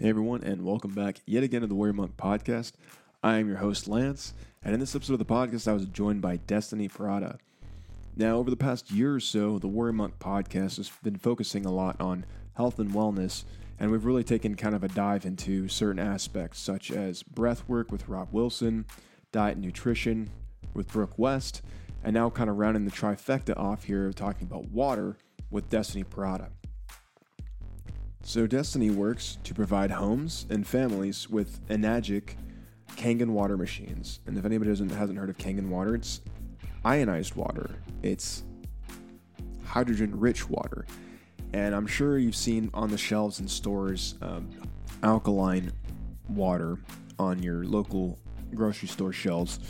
Hey everyone, and welcome back yet again to the Warrior Monk podcast. I am your host Lance, and in this episode of the podcast, I was joined by Destinee Perata. Now, over the past year or so, the Warrior Monk podcast has been focusing a lot on health and wellness, and we've really taken kind of a dive into certain aspects such as breath work with Rob Wilson, diet and nutrition with Brooke West, and now kind of rounding the trifecta off here talking about water with Destinee Perata. So, Destinee works to provide homes and families with Enagic Kangen water machines. And if anybody doesn't, hasn't heard of Kangen water, it's ionized water, it's hydrogen rich water. And I'm sure you've seen on the shelves in stores um, alkaline water on your local grocery store shelves.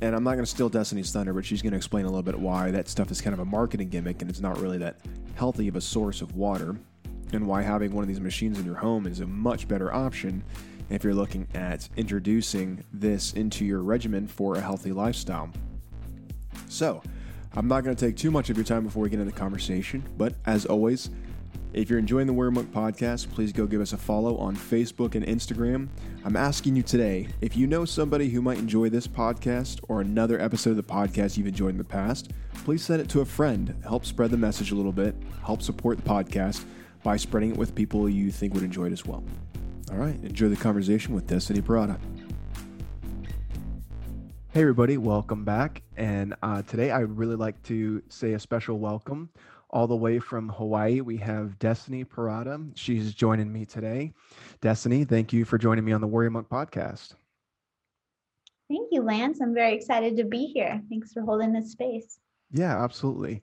And I'm not going to steal Destinee's thunder, but she's going to explain a little bit why that stuff is kind of a marketing gimmick and it's not really that healthy of a source of water and why having one of these machines in your home is a much better option if you're looking at introducing this into your regimen for a healthy lifestyle. So, I'm not going to take too much of your time before we get into the conversation, but as always, if you're enjoying the Warrior Monk podcast, please go give us a follow on Facebook and Instagram. I'm asking you today if you know somebody who might enjoy this podcast or another episode of the podcast you've enjoyed in the past, please send it to a friend. Help spread the message a little bit, help support the podcast by spreading it with people you think would enjoy it as well. All right, enjoy the conversation with Destinee Perata. Hey, everybody, welcome back. And uh, today I'd really like to say a special welcome. All the way from Hawaii, we have Destinee Perata. She's joining me today. Destinee, thank you for joining me on the Warrior Monk podcast. Thank you, Lance. I'm very excited to be here. Thanks for holding this space. Yeah, absolutely.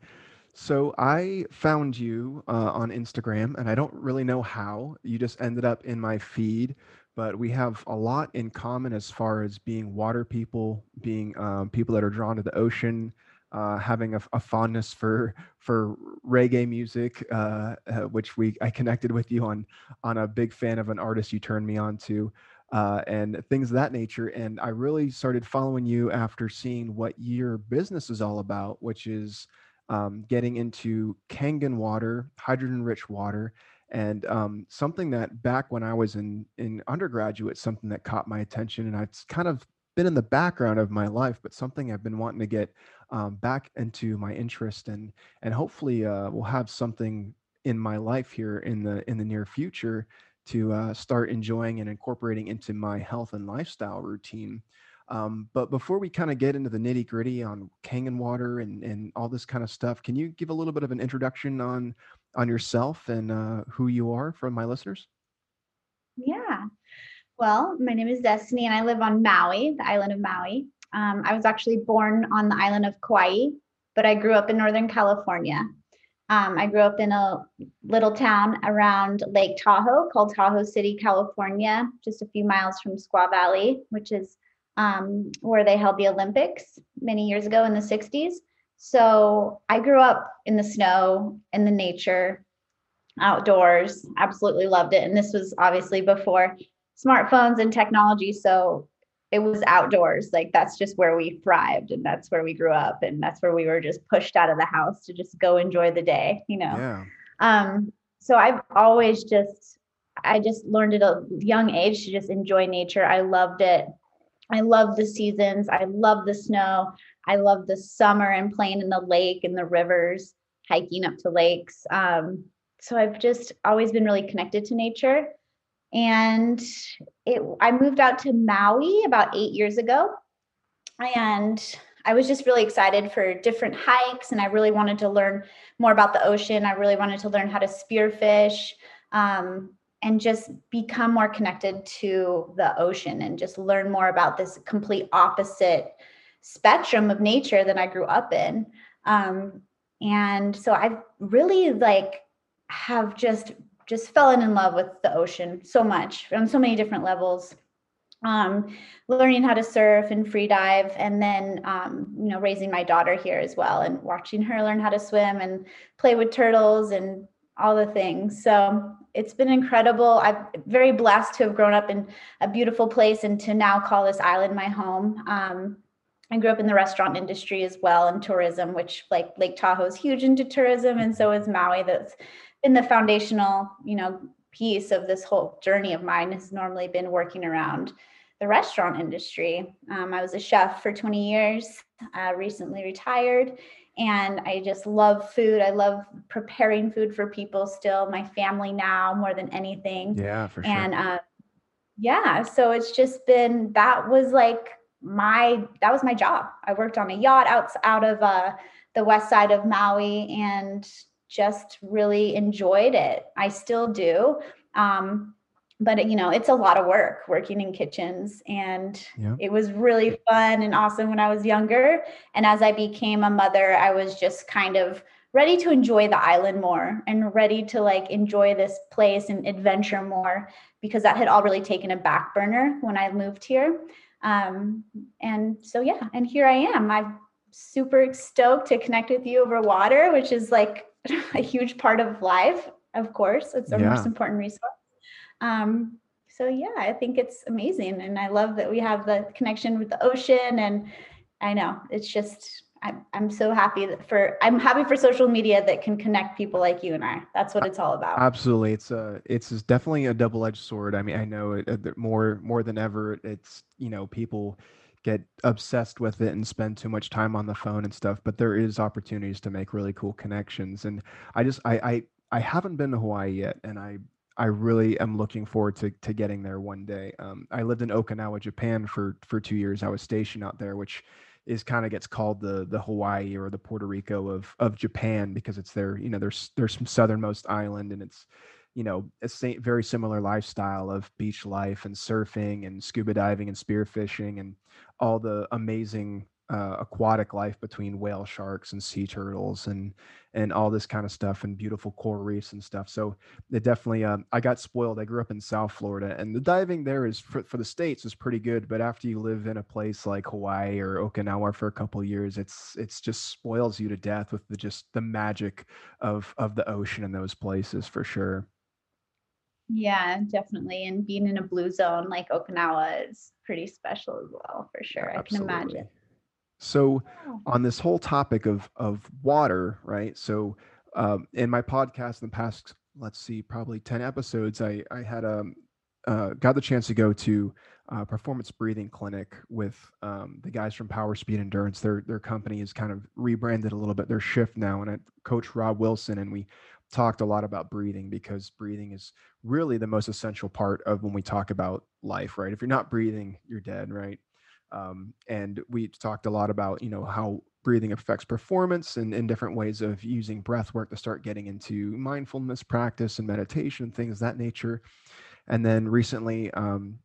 So I found you uh, on Instagram, and I don't really know how. You just ended up in my feed, but we have a lot in common as far as being water people, being um, people that are drawn to the ocean, uh, having a, a, fondness for for reggae music, uh, uh, which we I connected with you on on a big fan of an artist you turned me on to. Uh, and things of that nature. And I really started following you after seeing what your business is all about, which is um, getting into Kangen water, hydrogen rich water. And um, something that back when I was in, in undergraduate, something that caught my attention, and it's kind of been in the background of my life, but something I've been wanting to get um, back into my interest, and and hopefully uh, we'll have something in my life here in the in the near future to uh, start enjoying and incorporating into my health and lifestyle routine. Um, but before we kind of get into the nitty gritty on Kangen water and, and all this kind of stuff, can you give a little bit of an introduction on on yourself and uh, who you are for my listeners? Yeah. Well, my name is Destinee and I live on Maui, the island of Maui. Um, I was actually born on the island of Kauai, but I grew up in Northern California. Um, I grew up in a little town around Lake Tahoe called Tahoe City, California, just a few miles from Squaw Valley, which is um, where they held the Olympics many years ago in the 60s. So I grew up in the snow, in the nature, outdoors, absolutely loved it. And this was obviously before smartphones and technology. So it was outdoors. Like that's just where we thrived and that's where we grew up. And that's where we were just pushed out of the house to just go enjoy the day, you know? Yeah. Um, so I've always just, I just learned at a young age to just enjoy nature. I loved it. I love the seasons. I love the snow. I love the summer and playing in the lake and the rivers, hiking up to lakes. Um, so I've just always been really connected to nature. And it, I moved out to Maui about eight years ago. And I was just really excited for different hikes. And I really wanted to learn more about the ocean. I really wanted to learn how to spearfish. Um, and just become more connected to the ocean and just learn more about this complete opposite spectrum of nature that I grew up in. Um, and so I really like have just just fallen in love with the ocean so much on so many different levels. Um, learning how to surf and free dive, and then um, you know raising my daughter here as well, and watching her learn how to swim and play with turtles and all the things. So it's been incredible. I'm very blessed to have grown up in a beautiful place and to now call this island my home. Um, I grew up in the restaurant industry as well and tourism, which like Lake Tahoe is huge into tourism, and so is Maui. That's been the foundational, you know, piece of this whole journey of mine has normally been working around the restaurant industry. Um, I was a chef for 20 years, uh, recently retired, and I just love food. I love preparing food for people still, my family now more than anything. Yeah, for sure. And uh, yeah, so it's just been that was like my that was my job. I worked on a yacht out out of uh, the west side of Maui and just really enjoyed it. I still do. Um, but you know it's a lot of work working in kitchens and yeah. it was really fun and awesome when i was younger and as i became a mother i was just kind of ready to enjoy the island more and ready to like enjoy this place and adventure more because that had all really taken a back burner when i moved here um, and so yeah and here i am i'm super stoked to connect with you over water which is like a huge part of life of course it's the yeah. most important resource um, so yeah, I think it's amazing. And I love that we have the connection with the ocean. And I know it's just, I'm, I'm so happy for, I'm happy for social media that can connect people like you and I. That's what it's all about. Absolutely. It's a, it's definitely a double-edged sword. I mean, I know it, uh, more, more than ever, it's, you know, people, get obsessed with it and spend too much time on the phone and stuff but there is opportunities to make really cool connections and i just i i, I haven't been to hawaii yet and i I really am looking forward to to getting there one day. Um, I lived in Okinawa, Japan for for two years. I was stationed out there, which is kind of gets called the the Hawaii or the Puerto Rico of of Japan because it's their you know there's there's some southernmost island and it's you know a very similar lifestyle of beach life and surfing and scuba diving and spearfishing and all the amazing uh, aquatic life between whale sharks and sea turtles and and all this kind of stuff and beautiful coral reefs and stuff. So it definitely, um, I got spoiled. I grew up in South Florida, and the diving there is for, for the states is pretty good. But after you live in a place like Hawaii or Okinawa for a couple years, it's it's just spoils you to death with the just the magic of of the ocean in those places for sure. Yeah, definitely. And being in a blue zone like Okinawa is pretty special as well, for sure. Yeah, I can imagine. So, oh. on this whole topic of of water, right? So, um, in my podcast in the past, let's see, probably ten episodes, I I had um uh, got the chance to go to a performance breathing clinic with um, the guys from Power Speed Endurance. Their their company is kind of rebranded a little bit. Their shift now, and I coach Rob Wilson, and we talked a lot about breathing because breathing is really the most essential part of when we talk about life, right? If you're not breathing, you're dead, right? Um, and we talked a lot about, you know, how breathing affects performance and in different ways of using breath work to start getting into mindfulness practice and meditation, things that nature. And then recently, um,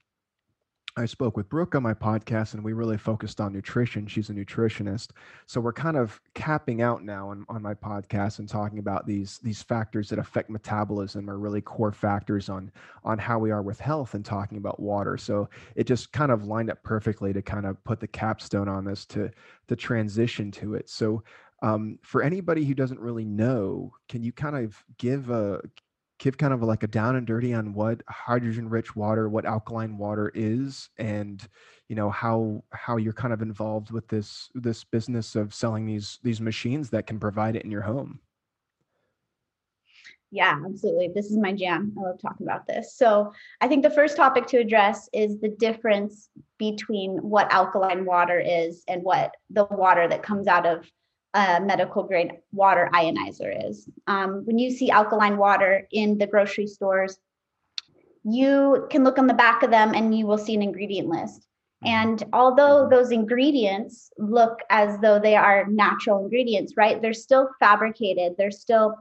I spoke with Brooke on my podcast and we really focused on nutrition. She's a nutritionist. So we're kind of capping out now on, on my podcast and talking about these these factors that affect metabolism are really core factors on on how we are with health and talking about water. So it just kind of lined up perfectly to kind of put the capstone on this to to transition to it. So um, for anybody who doesn't really know, can you kind of give a give kind of like a down and dirty on what hydrogen rich water what alkaline water is and you know how how you're kind of involved with this this business of selling these these machines that can provide it in your home. Yeah absolutely. This is my jam. I love talking about this. So i think the first topic to address is the difference between what alkaline water is and what the water that comes out of a medical grade water ionizer is. Um, when you see alkaline water in the grocery stores, you can look on the back of them and you will see an ingredient list. Mm-hmm. And although mm-hmm. those ingredients look as though they are natural ingredients, right? They're still fabricated. They're still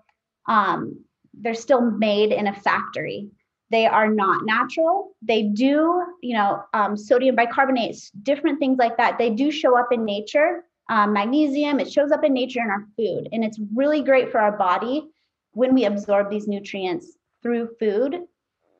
um, they're still made in a factory. They are not natural. They do, you know, um, sodium bicarbonate, different things like that. They do show up in nature, um, magnesium. It shows up in nature in our food, and it's really great for our body when we absorb these nutrients through food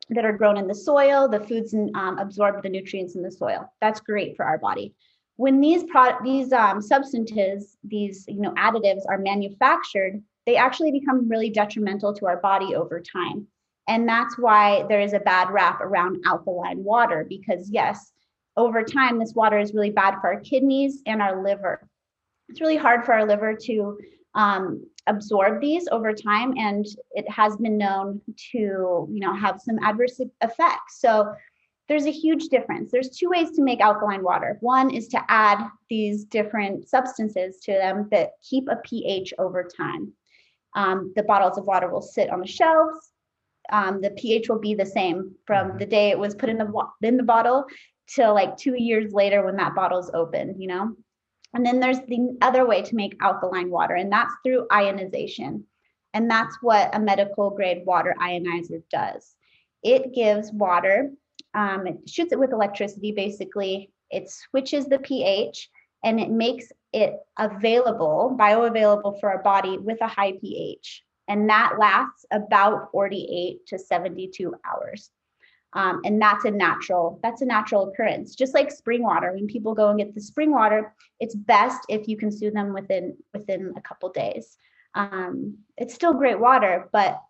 that are grown in the soil. The foods um, absorb the nutrients in the soil. That's great for our body. When these pro- these um, substances, these you know additives are manufactured, they actually become really detrimental to our body over time. And that's why there is a bad rap around alkaline water because yes, over time this water is really bad for our kidneys and our liver it's really hard for our liver to um, absorb these over time and it has been known to you know have some adverse effects. So there's a huge difference. There's two ways to make alkaline water. One is to add these different substances to them that keep a ph over time. Um, the bottles of water will sit on the shelves. Um, the ph will be the same from mm-hmm. the day it was put in the in the bottle till like two years later when that bottle's open you know and then there's the other way to make alkaline water, and that's through ionization. And that's what a medical grade water ionizer does. It gives water, um, it shoots it with electricity basically, it switches the pH and it makes it available, bioavailable for our body with a high pH. And that lasts about 48 to 72 hours. Um, and that's a natural that's a natural occurrence. Just like spring water when people go and get the spring water it's best if you consume them within within a couple days. Um, it's still great water but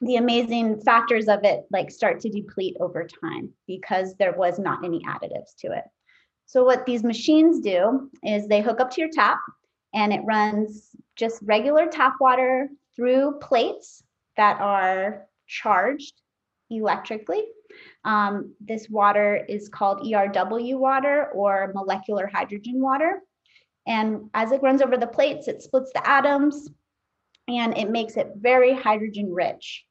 the amazing factors of it like start to deplete over time because there was not any additives to it. So what these machines do is they hook up to your tap and it runs just regular tap water through plates that are charged electrically um, this water is called ERW water or molecular hydrogen water. And as it runs over the plates, it splits the atoms and it makes it very hydrogen rich,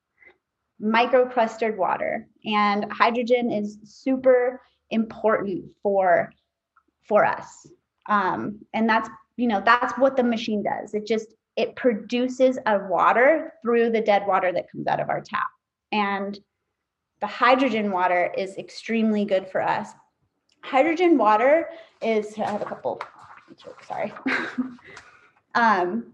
microclustered water. And hydrogen is super important for, for us. Um, and that's, you know, that's what the machine does. It just, it produces a water through the dead water that comes out of our tap. And the hydrogen water is extremely good for us. Hydrogen water is, I have a couple, sorry. um,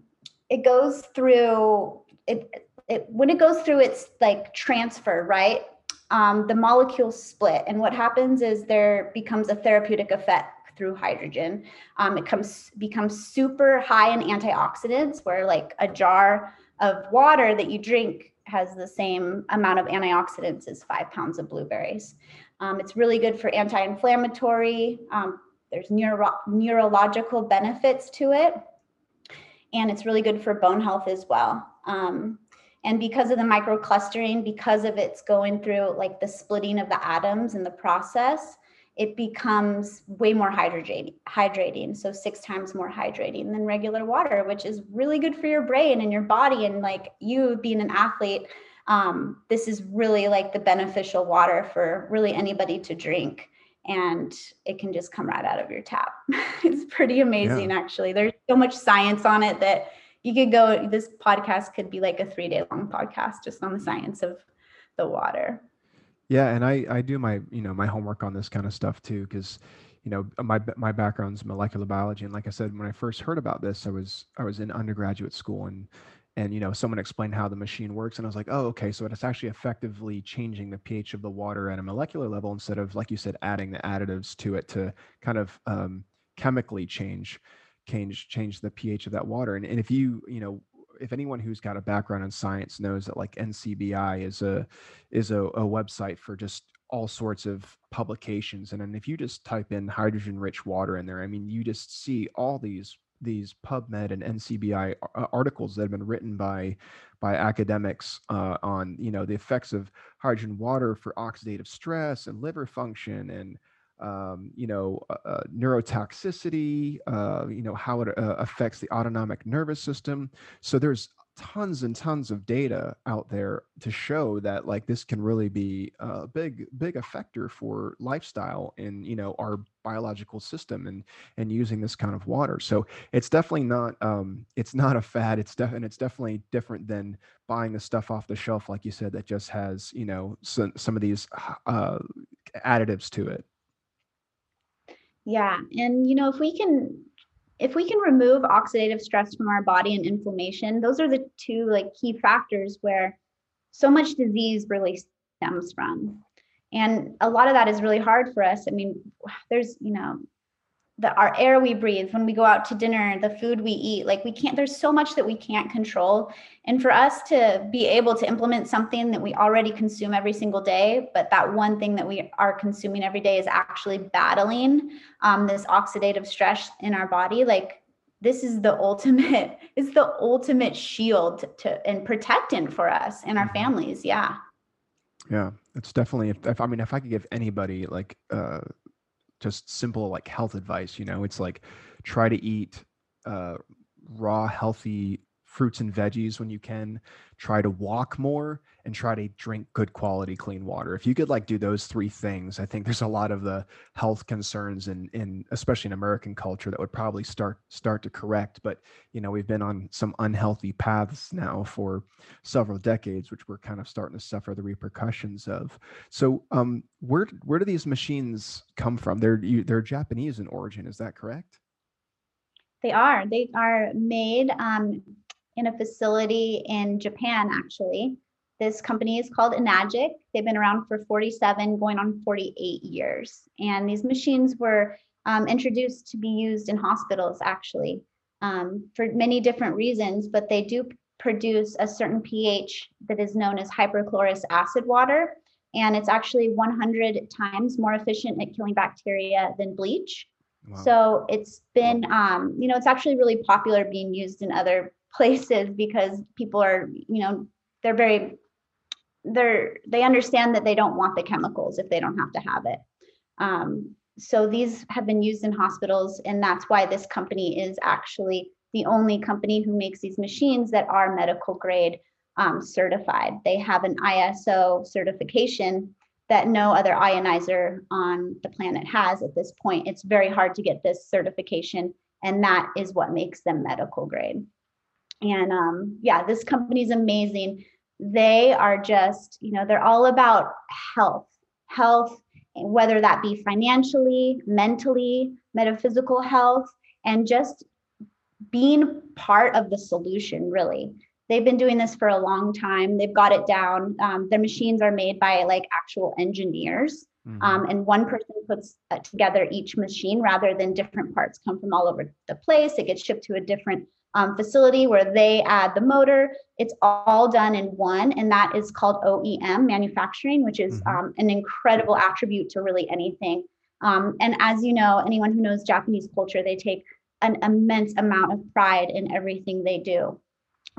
it goes through, it, it, when it goes through its like transfer, right? Um, the molecules split. And what happens is there becomes a therapeutic effect through hydrogen. Um, it comes becomes super high in antioxidants, where like a jar of water that you drink has the same amount of antioxidants as five pounds of blueberries. Um, it's really good for anti-inflammatory. Um, there's neuro- neurological benefits to it, and it's really good for bone health as well. Um, and because of the microclustering, because of it's going through like the splitting of the atoms in the process, it becomes way more hydrating, hydrating. So six times more hydrating than regular water, which is really good for your brain and your body. And like you being an athlete, um, this is really like the beneficial water for really anybody to drink. And it can just come right out of your tap. it's pretty amazing, yeah. actually. There's so much science on it that you could go, this podcast could be like a three day long podcast just on the science of the water. Yeah, and I I do my you know my homework on this kind of stuff too because you know my my background's molecular biology and like I said when I first heard about this I was I was in undergraduate school and and you know someone explained how the machine works and I was like oh okay so it's actually effectively changing the pH of the water at a molecular level instead of like you said adding the additives to it to kind of um, chemically change change change the pH of that water. And, and if you you know if anyone who's got a background in science knows that like NCBI is a is a, a website for just all sorts of publications and then if you just type in hydrogen rich water in there i mean you just see all these these PubMed and NCBI articles that have been written by by academics uh, on you know the effects of hydrogen water for oxidative stress and liver function and um, you know, uh, uh, neurotoxicity, uh, you know, how it uh, affects the autonomic nervous system. So there's tons and tons of data out there to show that like this can really be a big big effector for lifestyle in you know our biological system and and using this kind of water. So it's definitely not um it's not a fad. It's def- and it's definitely different than buying the stuff off the shelf like you said that just has you know some, some of these uh additives to it yeah. And you know, if we can if we can remove oxidative stress from our body and inflammation, those are the two like key factors where so much disease really stems from. And a lot of that is really hard for us. I mean, there's, you know, the our air we breathe when we go out to dinner the food we eat like we can't there's so much that we can't control and for us to be able to implement something that we already consume every single day but that one thing that we are consuming every day is actually battling um, this oxidative stress in our body like this is the ultimate it's the ultimate shield to and protectant for us and our mm-hmm. families yeah yeah it's definitely if, if i mean if i could give anybody like uh just simple like health advice you know? It's like try to eat uh raw healthy fruits and veggies when you can try to walk more and try to drink good quality clean water. If you could like do those three things i think there's a lot of the health concerns in in especially in american culture that would probably start start to correct. But you know we've been on some unhealthy paths now for several decades which we're kind of starting to suffer the repercussions of. So um where where do these machines come from? They're you, they're japanese in origin is that correct? They are. They are made um in a facility in Japan, actually. This company is called Enagic. They've been around for 47, going on 48 years. And these machines were um, introduced to be used in hospitals, actually, um, for many different reasons, but they do produce a certain pH that is known as hypochlorous acid water. And it's actually 100 times more efficient at killing bacteria than bleach. Wow. So it's been, um, you know, it's actually really popular being used in other places because people are you know they're very they're they understand that they don't want the chemicals if they don't have to have it. Um, so these have been used in hospitals and that's why this company is actually the only company who makes these machines that are medical grade um, certified. They have an iso certification that no other ionizer on the planet has at this point. It's very hard to get this certification and that is what makes them medical grade and um, yeah, this company is amazing. They are just, you know, they're all about health, health, whether that be financially, mentally, metaphysical health, and just being part of the solution, really. They've been doing this for a long time. They've got it down. Um, their machines are made by like actual engineers. Mm-hmm. Um, and one person puts uh, together each machine rather than different parts come from all over the place. It gets shipped to a different um, facility where they add the motor. It's all done in one, and that is called OEM manufacturing, which is mm-hmm. um, an incredible attribute to really anything. Um, and as you know, anyone who knows Japanese culture, they take an immense amount of pride in everything they do.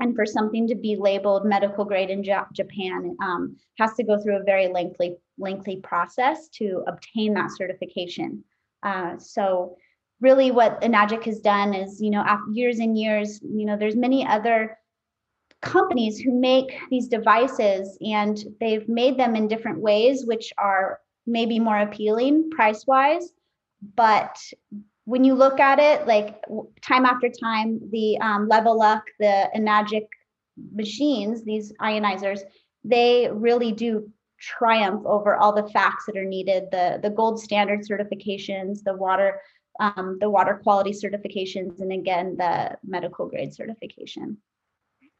And for something to be labeled medical grade in J- Japan, um, has to go through a very lengthy, lengthy process to obtain that certification. Uh, so really what Enagic has done is, you know, after years and years, you know, there's many other companies who make these devices and they've made them in different ways, which are maybe more appealing price wise. But when you look at it, like time after time, the um, Leveluk, the Enagic machines, these ionizers, they really do triumph over all the facts that are needed the the gold standard certifications the water um, the water quality certifications, and again, the medical grade certification.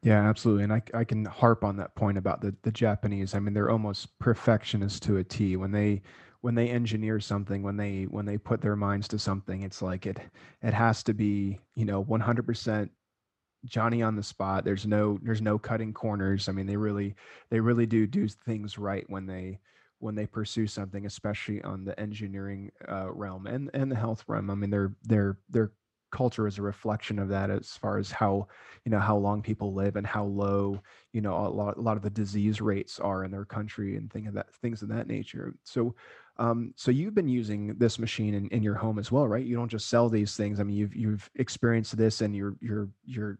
Yeah, absolutely. And I, I can harp on that point about the, the Japanese. I mean, they're almost perfectionists to a T. When they when they engineer something, when they when they put their minds to something, it's like it it has to be, you know, 100% Johnny on the spot. There's no there's no cutting corners. I mean, they really they really do do things right when they when they pursue something, especially on the engineering uh, realm and and the health realm. I mean, their their their culture is a reflection of that as far as how you know how long people live and how low you know a lot a lot of the disease rates are in their country and things of that things of that nature. So. Um, so you've been using this machine in, in your home as well, right? You don't just sell these things. I mean, you've you've experienced this, and you're you're you're you're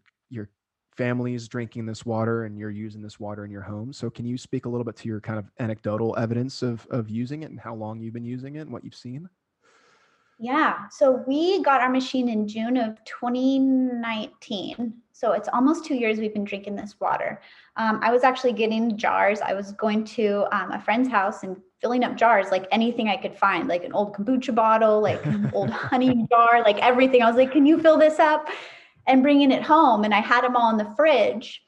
families drinking this water and you're using this water in your home. So can you speak a little bit to your kind of anecdotal evidence of of using it and how long you've been using it and what you've seen? Yeah. So we got our machine in June of 2019. So it's almost two years we've been drinking this water. Um, I was actually getting jars. I was going to um, a friend's house and filling up jars, like anything I could find, like an old kombucha bottle, like an old honey jar, like everything. I was like, can you fill this up? And bringing it home. And I had them all in the fridge.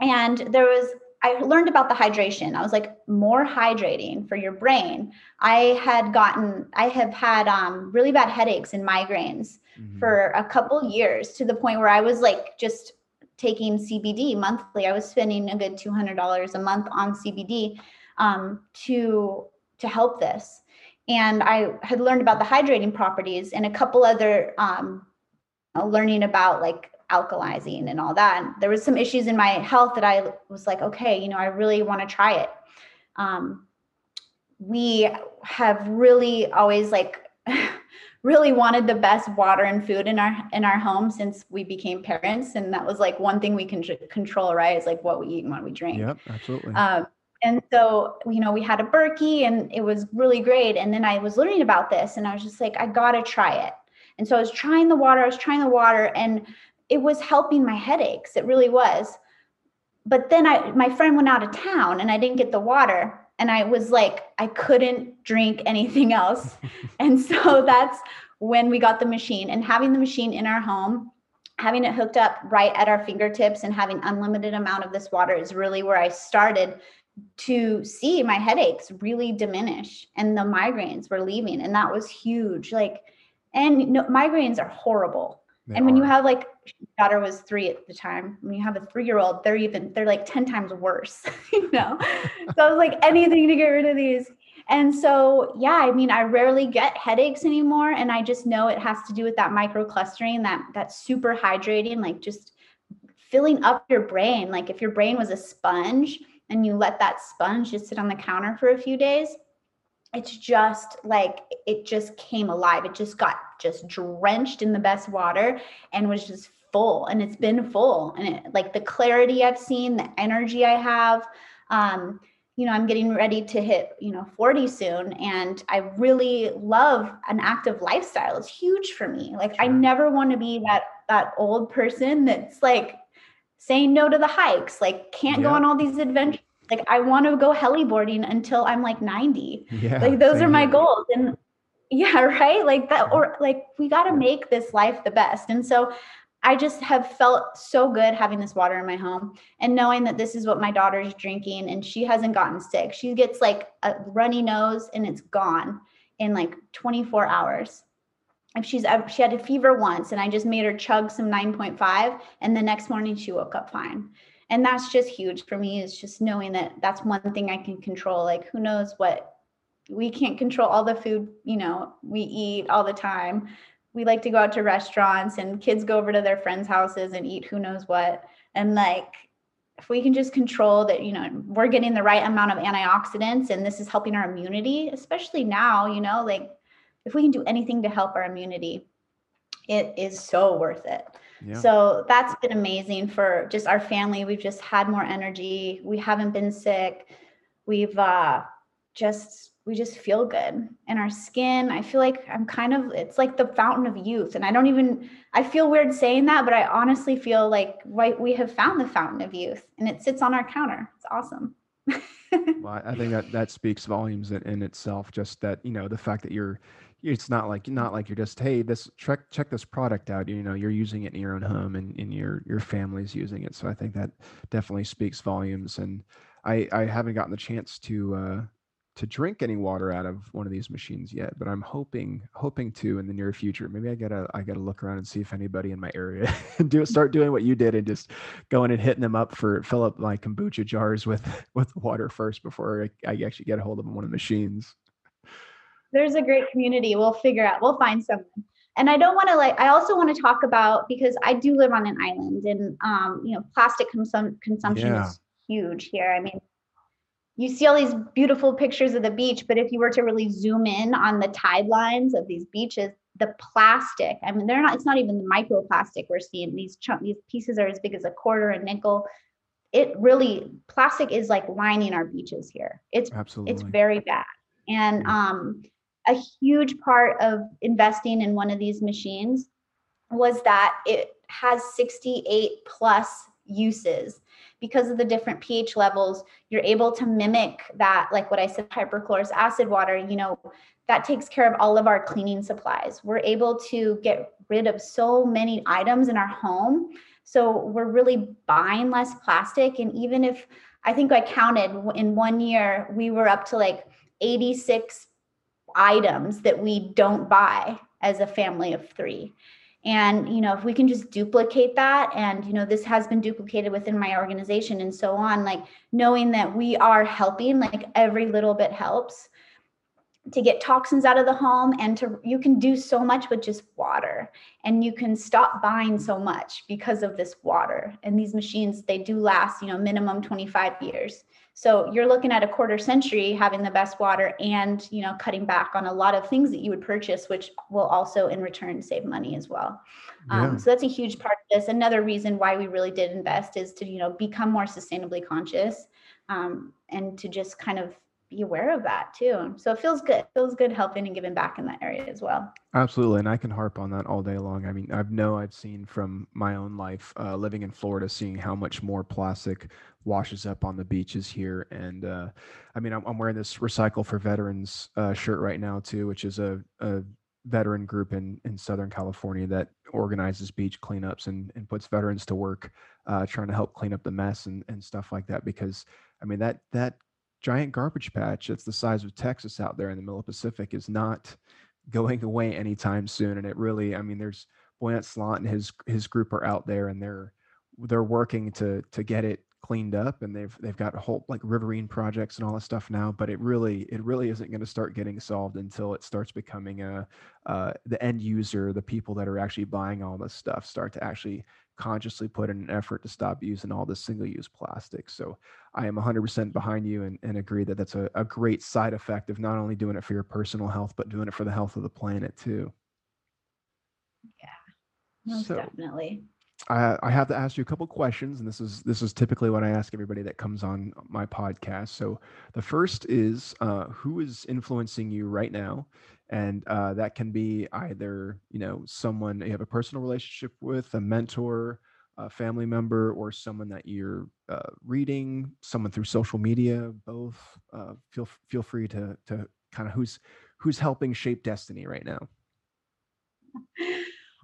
And there was, I learned about the hydration. I was like, more hydrating for your brain. I had gotten, I have had um, really bad headaches and migraines mm-hmm. for a couple years to the point where I was like just taking CBD monthly. I was spending a good $200 a month on CBD um, to to help this. And I had learned about the hydrating properties and a couple other um, learning about like alkalizing and all that. And there was some issues in my health that I was like, okay, you know, I really want to try it. Um, we have really always like really wanted the best water and food in our in our home since we became parents and that was like one thing we can control right? Is like what we eat and what we drink. Yep absolutely. Um, and so you know we had a Berkey and it was really great. And then i was learning about this and i was just like i gotta try it and so i was trying the water i was trying the water and it was helping my headaches it really was but then i my friend went out of town and i didn't get the water and I was like, I couldn't drink anything else. and so that's when we got the machine and having the machine in our home having it hooked up right at our fingertips and having unlimited amount of this water is really where I started to see my headaches really diminish and the migraines were leaving and that was huge like and you know, migraines are horrible they and when you have like daughter was three at the time. When you have a three year old, they're even they're like 10 times worse, you know. so I was like, anything to get rid of these. And so yeah, I mean, I rarely get headaches anymore. And I just know it has to do with that microclustering, that that super hydrating, like just filling up your brain. Like if your brain was a sponge and you let that sponge just sit on the counter for a few days, it's just like it just came alive. It just got just drenched in the best water and was just full and it's been full and it, like the clarity I've seen, the energy I have um you know, I'm getting ready to hit, you know, 40 soon. And I really love an active lifestyle. It's huge for me. Like sure. I never want to be that that old person that's like saying no to the hikes, like can't go on all these adventures like I want to go heliboarding until I'm like 90. Yeah, like those are my goals. And yeah, right. Like that, or like we got to make this life the best. And so I just have felt so good having this water in my home and knowing that this is what my daughter's drinking and she hasn't gotten sick. She gets like a runny nose and it's gone in like 24 hours. If she's she had a fever once and I just made her chug some 9.5 and the next morning she woke up fine and that's just huge for me is just knowing that that's one thing i can control. Like who knows what we can't control all the food you know we eat all the time. We like to go out to restaurants and kids go over to their friends houses and eat who knows what. And like if we can just control that you know we're getting the right amount of antioxidants and this is helping our immunity especially now you know like if we can do anything to help our immunity it is so worth it so that's been amazing for just our family. We've just had more energy. We haven't been sick. We've uh, just we just feel good and our skin i feel like i'm kind of it's like the fountain of youth and i don't even i feel weird saying that but i honestly feel like right we have found the fountain of youth and it sits on our counter it's awesome well i think that that speaks volumes in, in itself just that you know the fact that you're it's not like not like you're just hey this check check this product out you know you're using it in your own home and, and your your family's using it. So i think that definitely speaks volumes and i i haven't gotten the chance to uh to drink any water out of one of these machines yet but i'm hoping hoping to in the near future. Maybe i gotta i gotta look around and see if anybody in my area do start doing what you did and just going and hitting them up for fill up my kombucha jars with with water first before i, I actually get a hold of one of the machines there's a great community. We'll figure out, we'll find someone. And I don't want to like, I also want to talk about because I do live on an island and, um, you know, plastic consum- consumption yeah. is huge here. I mean, you see all these beautiful pictures of the beach, but if you were to really zoom in on the tide lines of these beaches, the plastic, I mean, they're not, it's not even the microplastic we're seeing. These chunk, these pieces are as big as a quarter, a nickel. It really, plastic is like lining our beaches here. It's, Absolutely. it's very bad. And, um, a huge part of investing in one of these machines was that it has 68 plus uses because of the different pH levels. You're able to mimic that, like what I said, hypochlorous acid water, you know, that takes care of all of our cleaning supplies. We're able to get rid of so many items in our home. So we're really buying less plastic. And even if I think I counted in one year, we were up to like 86 items that we don't buy as a family of three. And you know if we can just duplicate that and you know this has been duplicated within my organization and so on like knowing that we are helping like every little bit helps to get toxins out of the home and to you can do so much with just water. And you can stop buying so much because of this water and these machines they do last you know minimum 25 years so you're looking at a quarter century having the best water and you know cutting back on a lot of things that you would purchase, which will also in return save money as well. Um, yeah. Um, so that's a huge part of this. Another reason why we really did invest is to you know become more sustainably conscious um, and to just kind of be aware of that too. So it feels good. It feels good helping and giving back in that area as well. Absolutely, and I can harp on that all day long. I mean, I know I've seen from my own life uh, living in Florida, seeing how much more plastic washes up on the beaches here, and uh, I mean, I'm, I'm, wearing this Recycle for Veterans uh, shirt right now too, which is a, a veteran group in in Southern California that organizes beach cleanups and and puts veterans to work, uh, trying to help clean up the mess and and stuff like that. Because I mean that that giant garbage patch that's the size of Texas out there in the middle of the Pacific is not going away anytime soon. And it really, I mean, there's Boyan Slat and his his group are out there and they're they're working to to get it cleaned up and they've they've got whole like riverine projects and all this stuff now but it really it really isn't going to start getting solved until it starts becoming a uh, the end user the people that are actually buying all this stuff start to actually consciously put in an effort to stop using all this single use plastic. So I am 100% behind you and, and agree that that's a, a great side effect of not only doing it for your personal health, but doing it for the health of the planet too. Yeah, most so, definitely. I, I have to ask you a couple questions, and this is this is typically what I ask everybody that comes on my podcast. So the first is, uh, who is influencing you right now, and uh, that can be either you know someone you have a personal relationship with a mentor a family member or someone that you're uh, reading someone through social media both uh, feel feel free to to kind of who's who's helping shape Destinee right now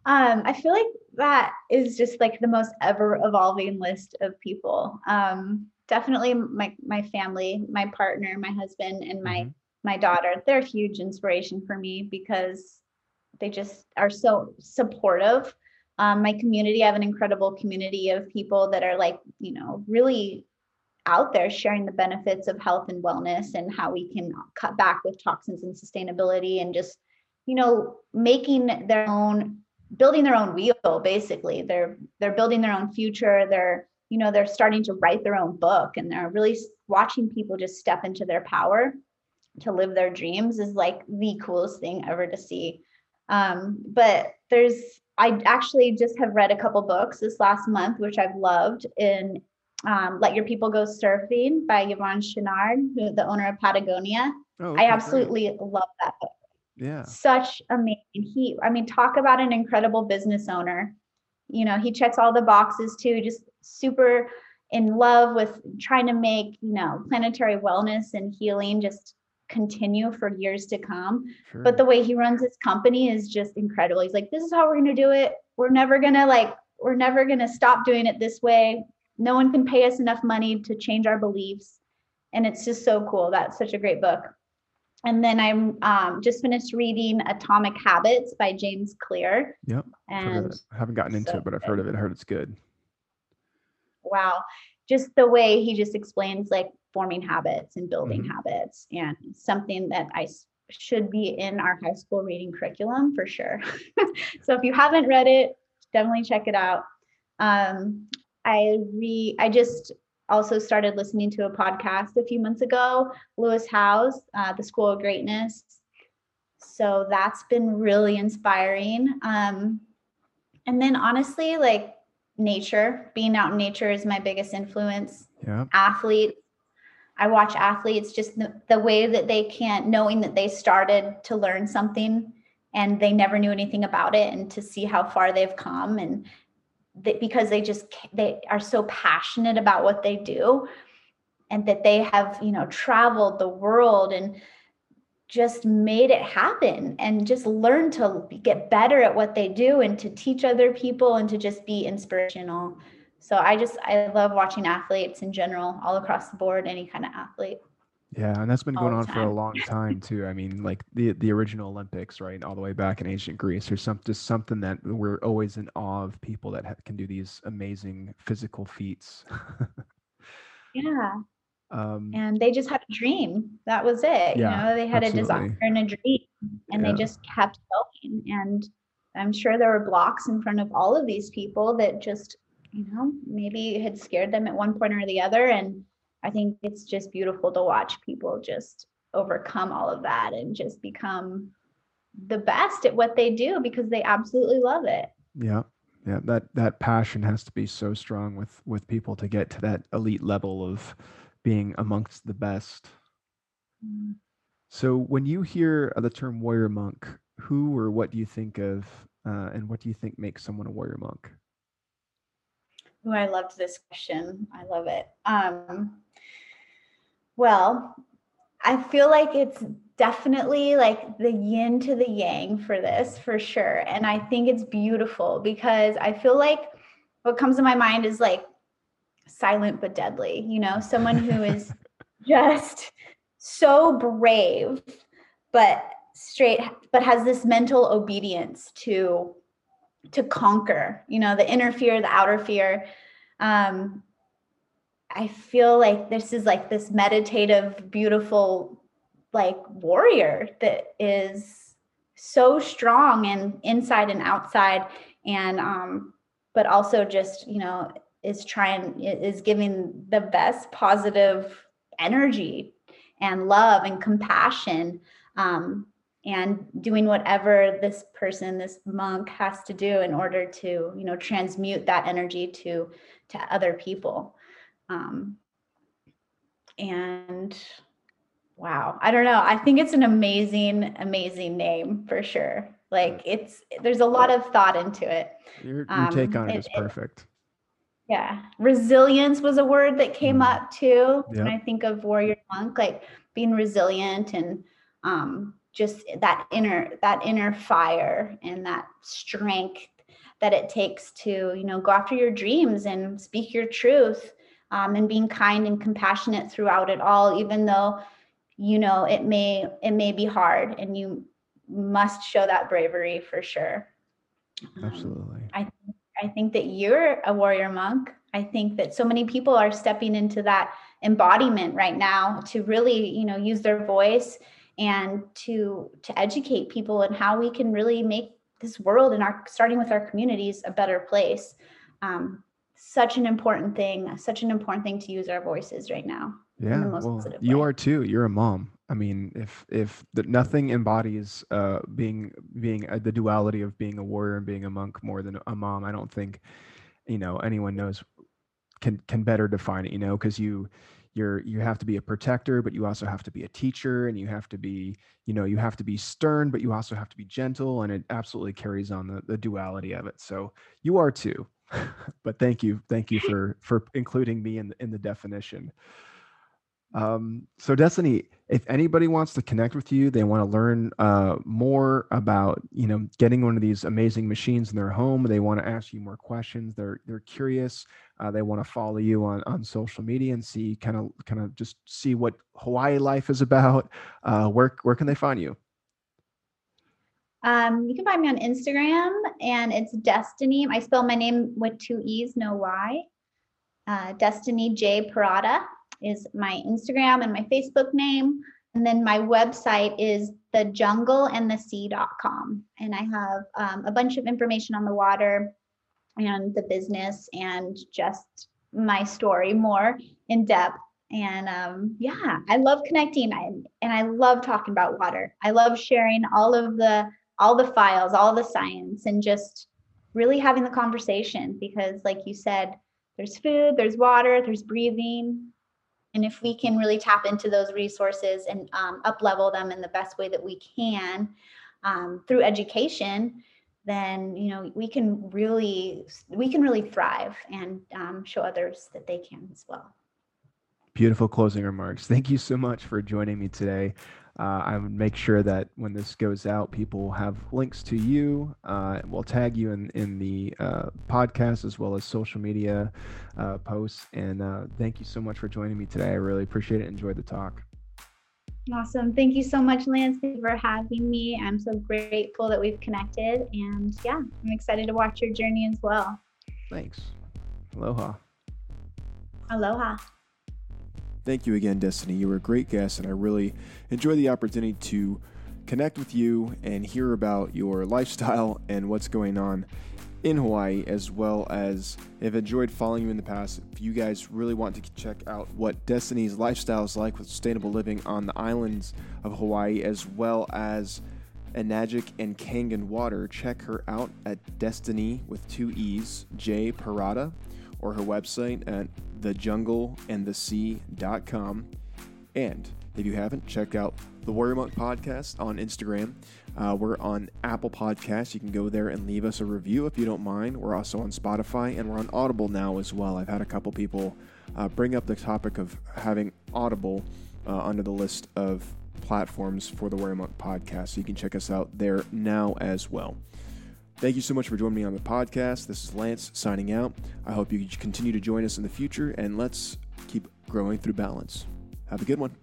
um, i feel like that is just like the most ever evolving list of people um, definitely my my family my partner my husband and my mm-hmm my daughter, they're a huge inspiration for me because they just are so supportive. Um, my community, I have an incredible community of people that are like, you know, really out there sharing the benefits of health and wellness and how we can cut back with toxins and sustainability and just, you know, making their own building their own wheel basically they're they're building their own future they're you know they're starting to write their own book and they're really watching people just step into their power to live their dreams is like the coolest thing ever to see. Um, but there's, I actually just have read a couple books this last month, which I've loved in um, Let Your People Go Surfing by Yvon Chouinard, who, the owner of Patagonia. Oh, okay, I absolutely great. love that book. Yeah. Such amazing. He, I mean, talk about an incredible business owner. You know, he checks all the boxes too, just super in love with trying to make, you know, planetary wellness and healing just continue for years to come. Sure. But the way he runs his company is just incredible. He's like, this is how we're going to do it. We're never going to like, we're never going to stop doing it this way. No one can pay us enough money to change our beliefs. And it's just so cool. That's such a great book. And then I'm um, just finished reading Atomic Habits by James Clear. Yep. And I haven't gotten into so it, but I've heard of it. I heard it's good. Wow. Just the way he just explains like forming habits and building mm-hmm. habits and something that I should be in our high school reading curriculum for sure. so if you haven't read it, definitely check it out. Um, I re I just also started listening to a podcast a few months ago, Lewis Howes, uh, The School of Greatness. So that's been really inspiring. Um, and then honestly, like nature, being out in nature is my biggest influence. Yeah. Athletes, I watch athletes just the, the way that they can't, knowing that they started to learn something and they never knew anything about it, and to see how far they've come, and that because they just they are so passionate about what they do, and that they have you know traveled the world and just made it happen and just learn to get better at what they do and to teach other people and to just be inspirational so I just I love watching athletes in general, all across the board, any kind of athlete. Yeah, and that's been going on for a long time too. I mean, like the the original Olympics, right, all the way back in ancient Greece. There's some just something that we're always in awe of people that can do these amazing physical feats. yeah. Um, and they just had a dream. That was it. Yeah, you know, they had absolutely. a desire and a dream, and yeah. they just kept going. And I'm sure there were blocks in front of all of these people that just, you know, maybe had scared them at one point or the other. And I think it's just beautiful to watch people just overcome all of that and just become the best at what they do because they absolutely love it. Yeah. Yeah, that that passion has to be so strong with with people to get to that elite level of being amongst the best. Mm. So when you hear the term warrior monk, who or what do you think of, uh, and what do you think makes someone a warrior monk? Oh, I loved this question. I love it. Um, well, I feel like it's definitely like the yin to the yang for this for sure. And I think it's beautiful because I feel like what comes to my mind is like silent but deadly, you know, someone who is just so brave, but straight, but has this mental obedience to to conquer, you know, the inner fear, the outer fear. Um, I feel like this is like this meditative, beautiful, like warrior that is so strong and inside and outside, and um, but also just you know is trying is giving the best positive energy and love and compassion um, and doing whatever this person this monk has to do in order to you know transmute that energy to to other people um, and wow, I don't know. I think it's an amazing, amazing name for sure. Like it's there's a lot of thought into it. Your, your um, take on it, it is perfect. It, yeah. Resilience was a word that came mm. up too. Yep. When I think of warrior monk, like being resilient and um, just that inner that inner fire and that strength that it takes to you know go after your dreams and speak your truth um, and being kind and compassionate throughout it all, even though you know it may it may be hard and you must show that bravery for sure. Um, Absolutely. Um, I I think that you're a warrior monk. I think that so many people are stepping into that embodiment right now to really, you know, use their voice and to to educate people and how we can really make this world and our starting with our communities a better place. Um, such an important thing, such an important thing to use our voices right now. Yeah, well, you are too. You're a mom. I mean, if if the, nothing embodies uh, being being uh, the duality of being a warrior and being a monk more than a mom, I don't think you know anyone knows can can better define it. You know, because you you're you have to be a protector but you also have to be a teacher and you have to be you know you have to be stern but you also have to be gentle and it absolutely carries on the, the duality of it so you are too but thank you, thank you for for including me in the, in the definition. Um, so Destinee, if anybody wants to connect with you, they want to learn uh, more about you know getting one of these amazing machines in their home. They want to ask you more questions. They're they're curious. Uh, they want to follow you on on social media and see kind of kind of just see what Hawaii life is about. Uh, where where can they find you? Um, you can find me on Instagram and it's Destinee. I spell my name with two E's, no Y. Uh, Destinee J Perata is my Instagram and my Facebook name. And then my website is thejungleandthesea.com. And I have um, a bunch of information on the water and the business and just my story more in depth. And um, yeah, I love connecting I, and I love talking about water. I love sharing all of the all the files, all the science, and just really having the conversation because, like you said, there's food, there's water, there's breathing. And if we can really tap into those resources and um, up level them in the best way that we can um, through education, then you know we can really we can really thrive and um, show others that they can as well. Beautiful closing remarks. Thank you so much for joining me today. Uh, I would make sure that when this goes out, people have links to you. Uh, we'll tag you in in the uh, podcast as well as social media uh, posts. And uh, thank you so much for joining me today. I really appreciate it. Enjoyed the talk. Awesome. Thank you so much, Lance, for having me. I'm so grateful that we've connected. And yeah, I'm excited to watch your journey as well. Thanks. Aloha. Aloha. Thank you again, Destinee. You were a great guest, and I really enjoyed the opportunity to connect with you and hear about your lifestyle and what's going on in Hawaii, as well as have enjoyed following you in the past. If you guys really want to check out what Destinee's lifestyle is like with sustainable living on the islands of Hawaii, as well as Enagic and Kangen water, check her out at Destinee with two E's, J Perata, or her website at thejungleandthesea.com. And if you haven't, check out the Warrior Monk podcast on Instagram. Uh, we're on Apple Podcasts. You can go there and leave us a review if you don't mind. We're also on Spotify and we're on Audible now as well. I've had a couple people uh, bring up the topic of having Audible uh, under the list of platforms for the Warrior Monk podcast. So you can check us out there now as well. Thank you so much for joining me on the podcast. This is Lance signing out. I hope you continue to join us in the future and let's keep growing through balance. Have a good one.